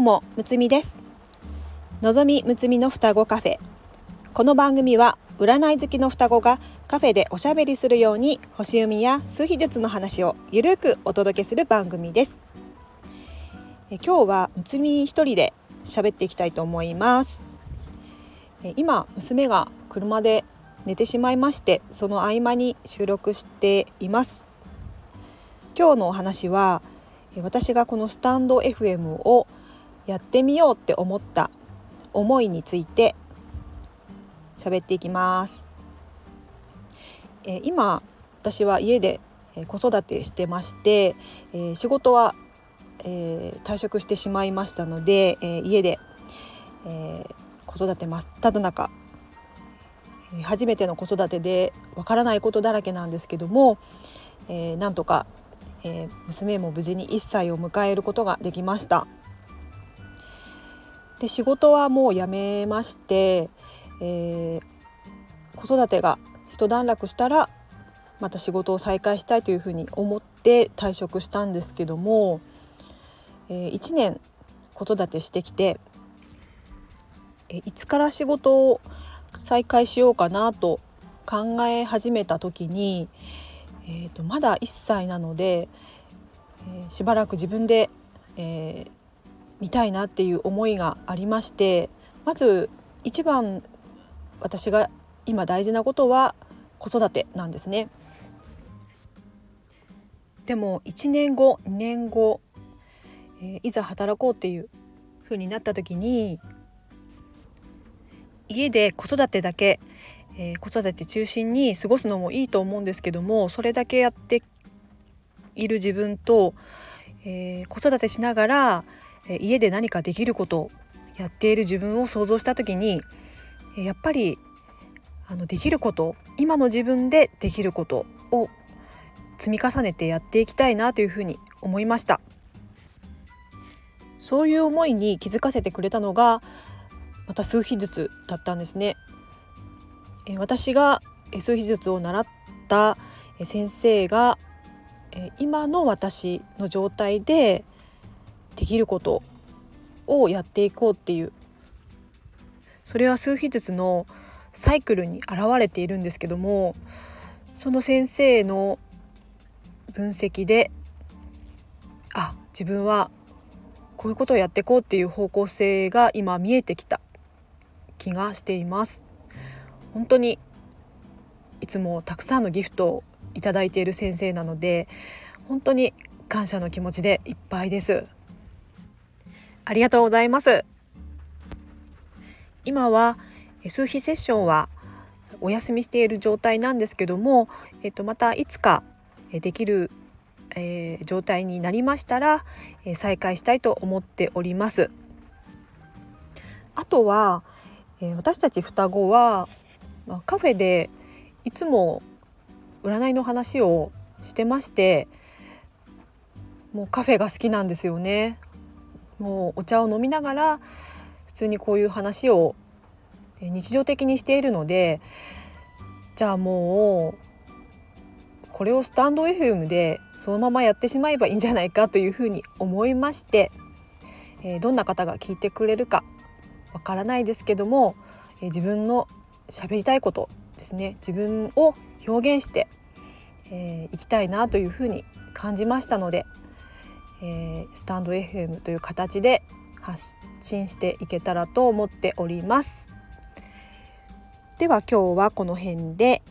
うもむつみです。のぞみむつみの双子カフェ。この番組は占い好きの双子がカフェでおしゃべりするように星読みや数秘術の話をゆるくお届けする番組です。え今日はむつみ一人で喋っていきたいと思います。え今娘が車で寝てしまいましてその合間に収録しています。今日のお話は私がこのスタンド FM をやってみようって思った思いについて喋っていきます。え今私は家で子育てしてまして、え仕事は、え退職してしまいましたので、え家で、え子育て真っ只中初めての子育てでわからないことだらけなんですけども、えー、なんとかえー、娘も無事に1歳を迎えることができましたで仕事はもう辞めまして、えー、子育てが一段落したらまた仕事を再開したいというふうに思って退職したんですけども、えー、1年子育てしてきて、え、いつから仕事を再開しようかなと考え始めた時に、えーと、まだ1歳なので、えー、しばらく自分で、えー、見たいなっていう思いがありましてまず一番私が今大事なことは子育てなんですね。でも1年後2年後、えー、いざ働こうっていう風になった時に家で子育てだけえー、子育て中心に過ごすのもいいと思うんですけどもそれだけやっている自分と、えー、子育てしながら、家で何かできることをやっている自分を想像した時に、やっぱりあのできること今の自分でできることを積み重ねてやっていきたいなというふうに思いました。そういう思いに気づかせてくれたのがまた数秘術だったんですね。私が数秘術を習った先生が今の私の状態でできることをやっていこうっていうそれは数秘術のサイクルに現れているんですけどもその先生の分析であ自分はこういうことをやっていこうっていう方向性が今見えてきた。気がしています。本当にいつもたくさんのギフトをいただいている先生なので本当に感謝の気持ちでいっぱいです。ありがとうございます今は数秘セッションはお休みしている状態なんですけども、えっと、またいつかできる、えー、状態になりましたら、え、再開したいと思っておりますあとは、え、私たち双子はま、カフェでいつも占いの話をしてましてもうカフェが好きなんですよね。もうお茶を飲みながら普通にこういう話を日常的にしているのでじゃあもうこれをスタンド FM でそのままやってしまえばいいんじゃないかというふうに思いまして、え、どんな方が聞いてくれるかわからないですけども、え、自分の喋りたいことですね自分を表現してい、えー、きたいなというふうに感じましたので、えー、スタンド FM という形で発信していけたらと思っております。では今日はこの辺で、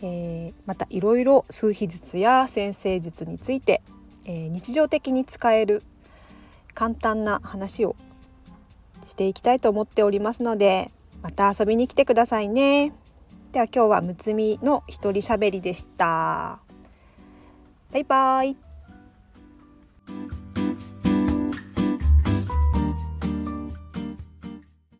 えー、またいろいろ数秘術や先生術について、えー、日常的に使える簡単な話をしていきたいと思っておりますのでまた遊びに来てくださいね。では今日はむつみの一人喋りでした。バイバイ。